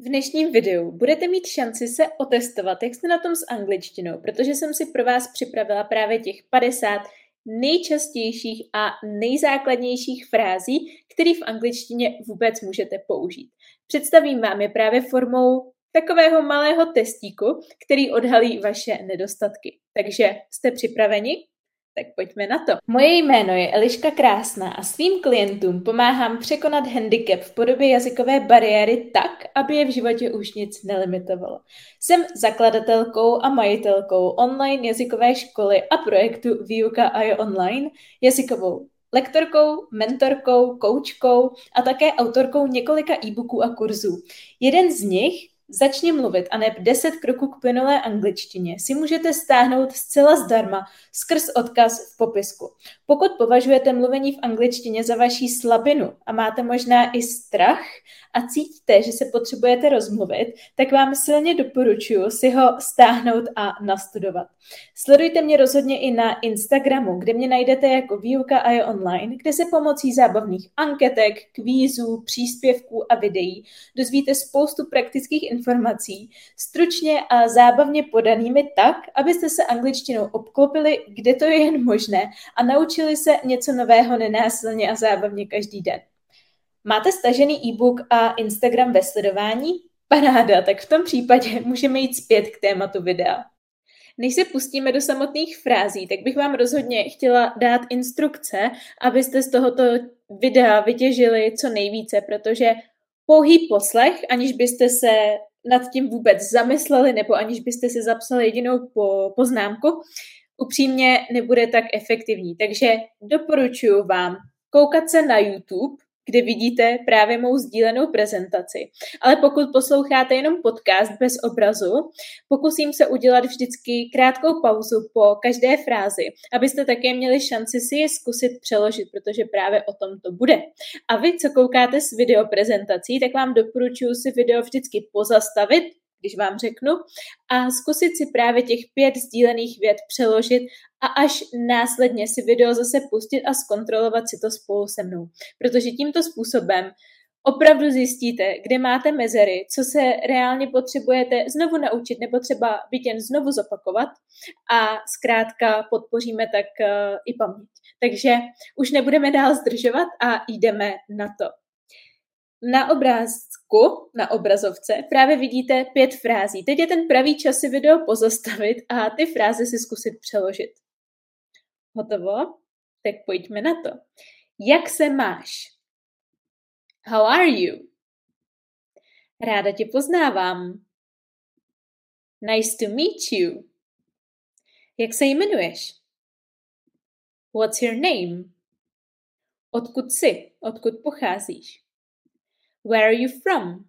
V dnešním videu budete mít šanci se otestovat, jak jste na tom s angličtinou, protože jsem si pro vás připravila právě těch 50 nejčastějších a nejzákladnějších frází, které v angličtině vůbec můžete použít. Představím vám je právě formou takového malého testíku, který odhalí vaše nedostatky. Takže jste připraveni? Tak pojďme na to. Moje jméno je Eliška Krásná a svým klientům pomáhám překonat handicap v podobě jazykové bariéry tak, aby je v životě už nic nelimitovalo. Jsem zakladatelkou a majitelkou online jazykové školy a projektu Výuka a je online, jazykovou lektorkou, mentorkou, koučkou a také autorkou několika e-booků a kurzů. Jeden z nich Začni mluvit a neb 10 kroků k plynulé angličtině si můžete stáhnout zcela zdarma skrz odkaz v popisku. Pokud považujete mluvení v angličtině za vaší slabinu a máte možná i strach a cítíte, že se potřebujete rozmluvit, tak vám silně doporučuji si ho stáhnout a nastudovat. Sledujte mě rozhodně i na Instagramu, kde mě najdete jako výuka a je online, kde se pomocí zábavných anketek, kvízů, příspěvků a videí dozvíte spoustu praktických informací, stručně a zábavně podanými tak, abyste se angličtinou obklopili, kde to je jen možné a naučili se něco nového nenásilně a zábavně každý den. Máte stažený e-book a Instagram ve sledování? Paráda, tak v tom případě můžeme jít zpět k tématu videa. Než se pustíme do samotných frází, tak bych vám rozhodně chtěla dát instrukce, abyste z tohoto videa vytěžili co nejvíce, protože pouhý poslech, aniž byste se nad tím vůbec zamysleli nebo aniž byste si zapsali jedinou po, poznámku, upřímně nebude tak efektivní. Takže doporučuji vám koukat se na YouTube, kde vidíte právě mou sdílenou prezentaci. Ale pokud posloucháte jenom podcast bez obrazu, pokusím se udělat vždycky krátkou pauzu po každé frázi, abyste také měli šanci si je zkusit přeložit, protože právě o tom to bude. A vy, co koukáte s video prezentací, tak vám doporučuji si video vždycky pozastavit, když vám řeknu, a zkusit si právě těch pět sdílených věd přeložit a až následně si video zase pustit a zkontrolovat si to spolu se mnou. Protože tímto způsobem opravdu zjistíte, kde máte mezery, co se reálně potřebujete znovu naučit nebo třeba byt jen znovu zopakovat a zkrátka podpoříme tak uh, i paměť. Takže už nebudeme dál zdržovat a jdeme na to. Na obrázku, na obrazovce, právě vidíte pět frází. Teď je ten pravý čas si video pozastavit a ty fráze si zkusit přeložit. Hotovo? Tak pojďme na to. Jak se máš? How are you? Ráda tě poznávám. Nice to meet you. Jak se jmenuješ? What's your name? Odkud jsi? Odkud pocházíš? Where are you from?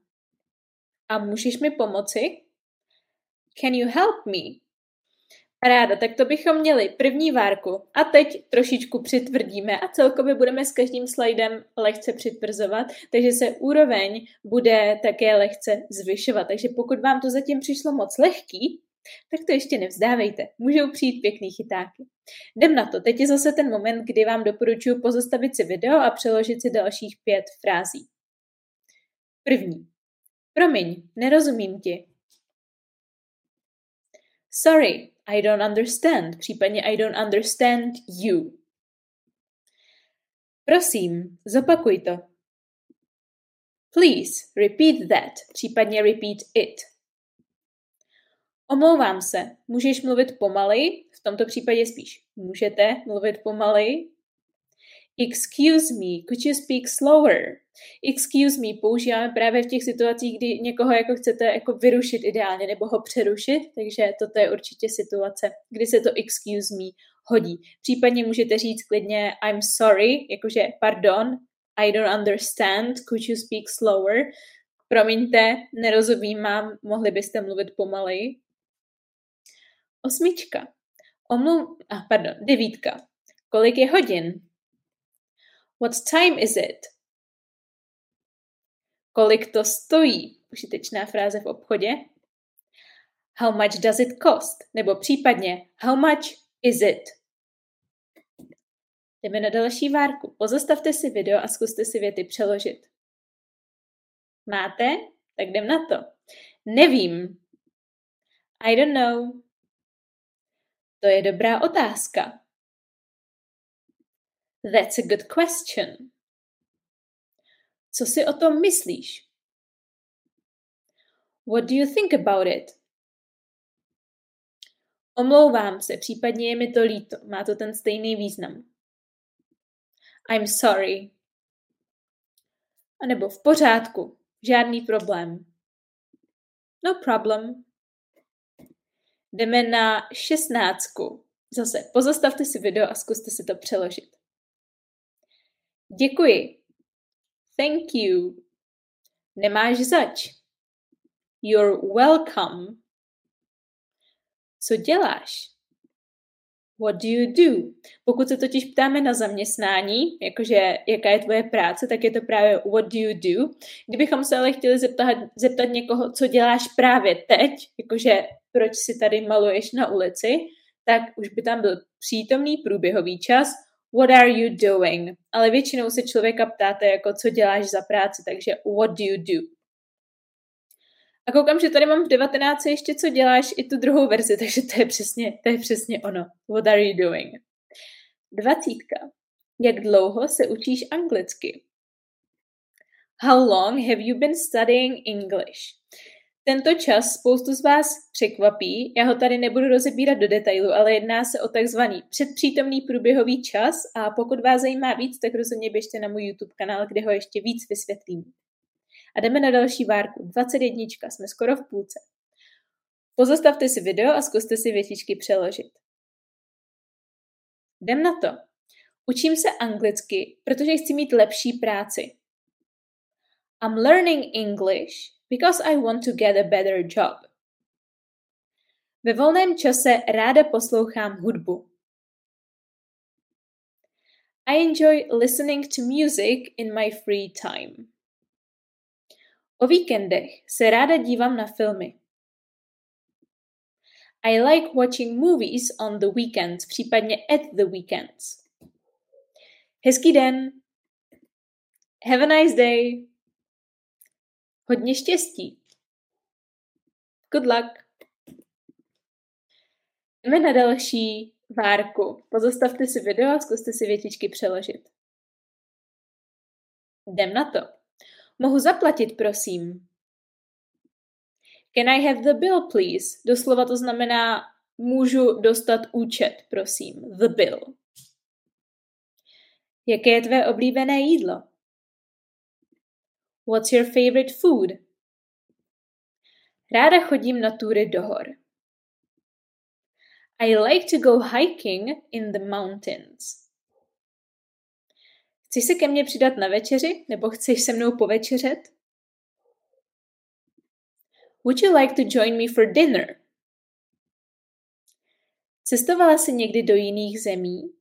A můžeš mi pomoci? Can you help me? Ráda, tak to bychom měli první várku a teď trošičku přitvrdíme a celkově budeme s každým slajdem lehce přitvrzovat, takže se úroveň bude také lehce zvyšovat. Takže pokud vám to zatím přišlo moc lehký, tak to ještě nevzdávejte. Můžou přijít pěkný chytáky. Jdem na to. Teď je zase ten moment, kdy vám doporučuji pozastavit si video a přeložit si dalších pět frází. První. Promiň, nerozumím ti. Sorry, I don't understand, případně I don't understand you. Prosím, zopakuj to. Please, repeat that, případně repeat it. Omlouvám se, můžeš mluvit pomaleji? V tomto případě spíš můžete mluvit pomaleji. Excuse me, could you speak slower? Excuse me používáme právě v těch situacích, kdy někoho jako chcete jako vyrušit ideálně nebo ho přerušit, takže toto je určitě situace, kdy se to excuse me hodí. Případně můžete říct klidně I'm sorry, jakože pardon, I don't understand, could you speak slower? Promiňte, nerozumím mám, mohli byste mluvit pomaleji. Osmička. Omluv... Ah, pardon, devítka. Kolik je hodin? What time is it? Kolik to stojí? Užitečná fráze v obchodě. How much does it cost? Nebo případně How much is it? Jdeme na další várku. Pozastavte si video a zkuste si věty přeložit. Máte? Tak jdem na to. Nevím. I don't know. To je dobrá otázka. That's a good question. Co si o tom myslíš? What do you think about it? Omlouvám se, případně je mi to líto. Má to ten stejný význam. I'm sorry. A nebo v pořádku. Žádný problém. No problem. Jdeme na šestnáctku. Zase pozastavte si video a zkuste si to přeložit. Děkuji. Thank you. Nemáš zač. You're welcome. Co děláš? What do you do? Pokud se totiž ptáme na zaměstnání, jakože jaká je tvoje práce, tak je to právě what do you do. Kdybychom se ale chtěli zeptat, zeptat někoho, co děláš právě teď, jakože proč si tady maluješ na ulici, tak už by tam byl přítomný průběhový čas what are you doing? Ale většinou se člověka ptáte, jako co děláš za práci, takže what do you do? A koukám, že tady mám v 19 ještě co děláš i tu druhou verzi, takže to je přesně, to je přesně ono. What are you doing? Dvacítka. Jak dlouho se učíš anglicky? How long have you been studying English? Tento čas spoustu z vás překvapí, já ho tady nebudu rozebírat do detailu, ale jedná se o takzvaný předpřítomný průběhový čas a pokud vás zajímá víc, tak rozhodně běžte na můj YouTube kanál, kde ho ještě víc vysvětlím. A jdeme na další várku. 21. Jsme skoro v půlce. Pozastavte si video a zkuste si větičky přeložit. Jdem na to. Učím se anglicky, protože chci mít lepší práci. I'm learning English because I want to get a better job. Ve volném čase ráda poslouchám hudbu. I enjoy listening to music in my free time. O víkendech se ráda dívám na filmy. I like watching movies on the weekends, případně at the weekends. Hezký den. Have a nice day. Hodně štěstí. Good luck. Jdeme na další várku. Pozastavte si video a zkuste si větičky přeložit. Jdem na to. Mohu zaplatit, prosím. Can I have the bill, please? Doslova to znamená, můžu dostat účet, prosím. The bill. Jaké je tvé oblíbené jídlo? What's your favorite food? Ráda chodím na tury do hor. I like to go hiking in the mountains. Chceš se ke mně přidat na večeři, nebo chceš se mnou povečeřet? Would you like to join me for dinner? Cestovala jsi někdy do jiných zemí?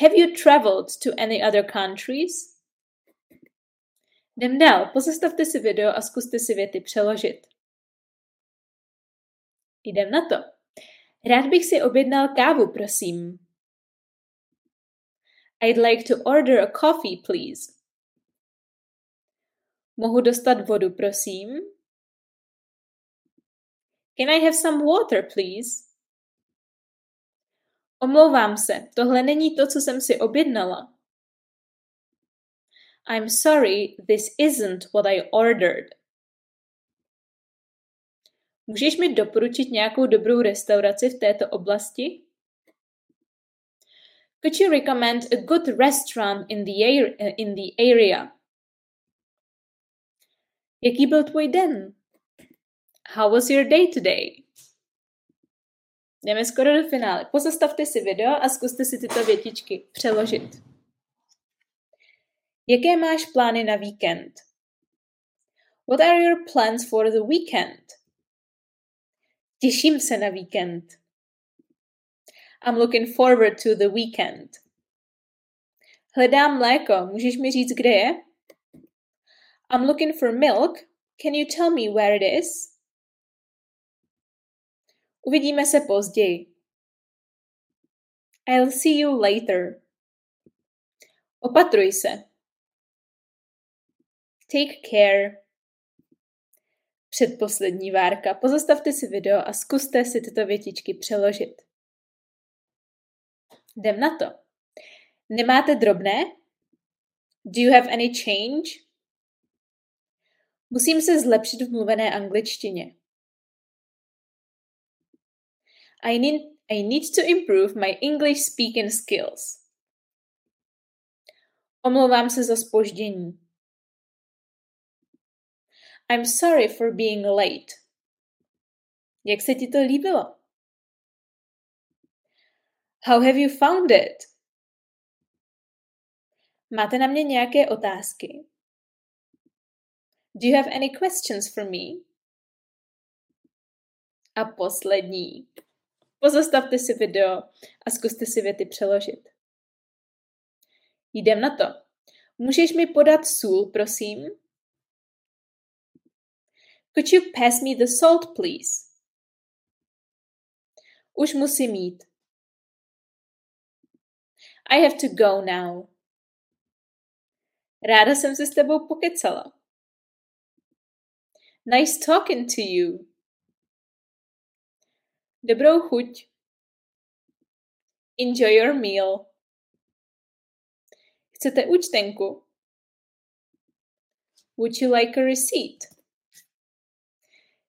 Have you traveled to any other countries? Jdem dál, pozastavte si video a zkuste si věty přeložit. Jdem na to. Rád bych si objednal kávu, prosím. I'd like to order a coffee, please. Mohu dostat vodu, prosím? Can I have some water, please? Omlouvám se, tohle není to, co jsem si objednala. I'm sorry, this isn't what I ordered. Můžeš mi doporučit nějakou dobrou restauraci v této oblasti? Could you recommend a good restaurant in the, air, in the area? Jaký byl tvůj den? How was your day today? Jdeme skoro do finále. Pozastavte si video a zkuste si tyto větičky přeložit. Jaké máš plány na víkend? What are your plans for the weekend? Těším se na víkend. I'm looking forward to the weekend. Hledám mléko, můžeš mi říct, kde je? I'm looking for milk. Can you tell me where it is? Uvidíme se později. I'll see you later. Opatruj se. Take care. Předposlední várka. Pozastavte si video a zkuste si tyto větičky přeložit. Jdem na to. Nemáte drobné? Do you have any change? Musím se zlepšit v mluvené angličtině. I need, I need to improve my English speaking skills. Omlouvám se za spoždění. I'm sorry for being late. Jak se ti to líbilo? How have you found it? Máte na mě nějaké otázky? Do you have any questions for me? A poslední. Pozastavte si video a zkuste si věty přeložit. Jdem na to. Můžeš mi podat sůl, prosím? Could you pass me the salt, please? Už musím jít. I have to go now. Ráda jsem se s tebou pokecala. Nice talking to you. Dobrou chuť. Enjoy your meal. Chcete účtenku? Would you like a receipt?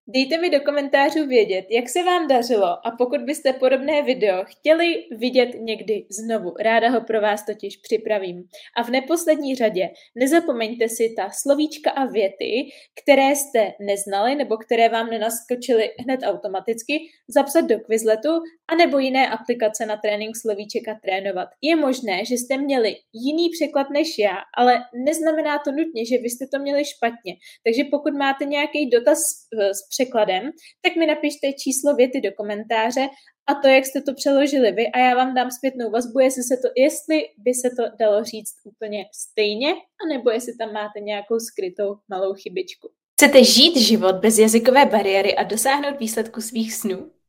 Dejte mi do komentářů vědět, jak se vám dařilo a pokud byste podobné video chtěli vidět někdy znovu, ráda ho pro vás totiž připravím. A v neposlední řadě nezapomeňte si ta slovíčka a věty, které jste neznali nebo které vám nenaskočily hned automaticky, zapsat do Quizletu anebo jiné aplikace na trénink slovíček a trénovat. Je možné, že jste měli jiný překlad než já, ale neznamená to nutně, že vy jste to měli špatně. Takže pokud máte nějaký dotaz s překladem, tak mi napište číslo věty do komentáře a to, jak jste to přeložili vy a já vám dám zpětnou vazbu, jestli, se to, jestli by se to dalo říct úplně stejně, anebo jestli tam máte nějakou skrytou malou chybičku. Chcete žít život bez jazykové bariéry a dosáhnout výsledku svých snů?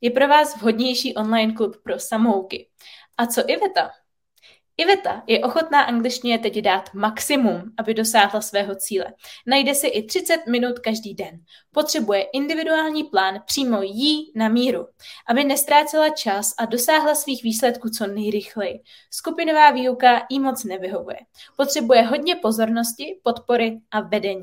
je pro vás vhodnější online klub pro samouky. A co Iveta? Iveta je ochotná angličtině teď dát maximum, aby dosáhla svého cíle. Najde si i 30 minut každý den. Potřebuje individuální plán přímo jí na míru, aby nestrácela čas a dosáhla svých výsledků co nejrychleji. Skupinová výuka jí moc nevyhovuje. Potřebuje hodně pozornosti, podpory a vedení.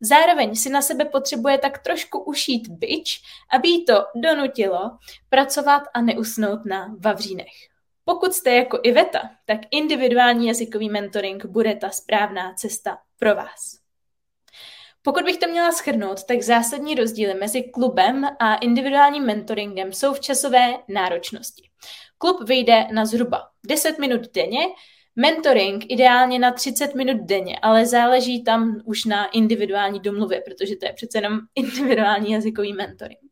Zároveň si na sebe potřebuje tak trošku ušít byč, aby jí to donutilo pracovat a neusnout na vavřínech. Pokud jste jako Iveta, tak individuální jazykový mentoring bude ta správná cesta pro vás. Pokud bych to měla schrnout, tak zásadní rozdíly mezi klubem a individuálním mentoringem jsou v časové náročnosti. Klub vyjde na zhruba 10 minut denně, mentoring ideálně na 30 minut denně, ale záleží tam už na individuální domluvě, protože to je přece jenom individuální jazykový mentoring.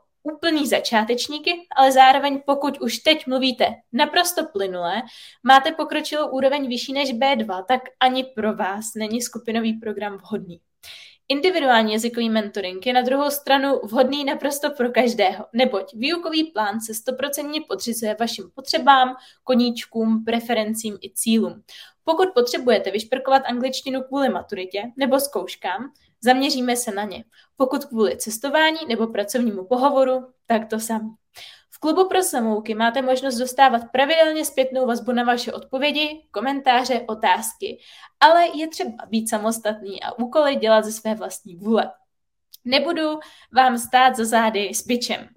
úplný začátečníky, ale zároveň pokud už teď mluvíte naprosto plynule, máte pokročilou úroveň vyšší než B2, tak ani pro vás není skupinový program vhodný. Individuální jazykový mentoring je na druhou stranu vhodný naprosto pro každého, neboť výukový plán se stoprocentně podřizuje vašim potřebám, koníčkům, preferencím i cílům. Pokud potřebujete vyšperkovat angličtinu kvůli maturitě nebo zkouškám, Zaměříme se na ně. Pokud kvůli cestování nebo pracovnímu pohovoru, tak to sami. Klubu pro samouky máte možnost dostávat pravidelně zpětnou vazbu na vaše odpovědi, komentáře, otázky, ale je třeba být samostatný a úkoly dělat ze své vlastní vůle. Nebudu vám stát za zády s bičem.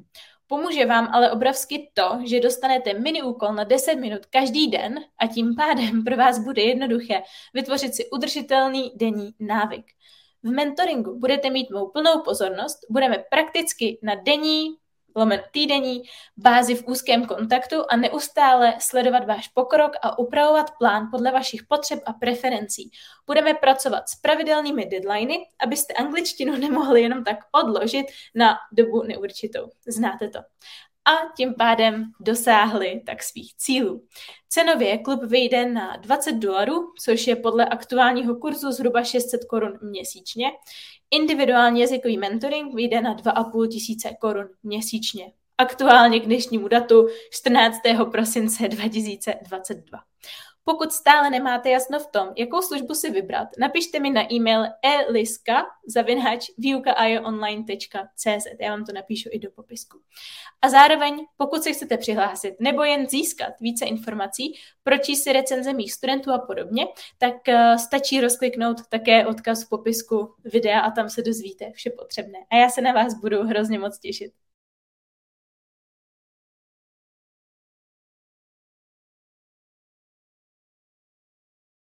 Pomůže vám ale obrovsky to, že dostanete mini úkol na 10 minut každý den a tím pádem pro vás bude jednoduché vytvořit si udržitelný denní návyk. V mentoringu budete mít mou plnou pozornost, budeme prakticky na denní, lomen týdenní bázi v úzkém kontaktu a neustále sledovat váš pokrok a upravovat plán podle vašich potřeb a preferencí. Budeme pracovat s pravidelnými deadliny, abyste angličtinu nemohli jenom tak odložit na dobu neurčitou. Znáte to a tím pádem dosáhli tak svých cílů. Cenově klub vyjde na 20 dolarů, což je podle aktuálního kurzu zhruba 600 korun měsíčně. Individuální jazykový mentoring vyjde na 2,5 tisíce korun měsíčně. Aktuálně k dnešnímu datu 14. prosince 2022. Pokud stále nemáte jasno v tom, jakou službu si vybrat, napište mi na e-mail eliska zavinhač Já vám to napíšu i do popisku. A zároveň, pokud se chcete přihlásit nebo jen získat více informací, pročíst si recenze mých studentů a podobně, tak uh, stačí rozkliknout také odkaz v popisku videa a tam se dozvíte vše potřebné. A já se na vás budu hrozně moc těšit.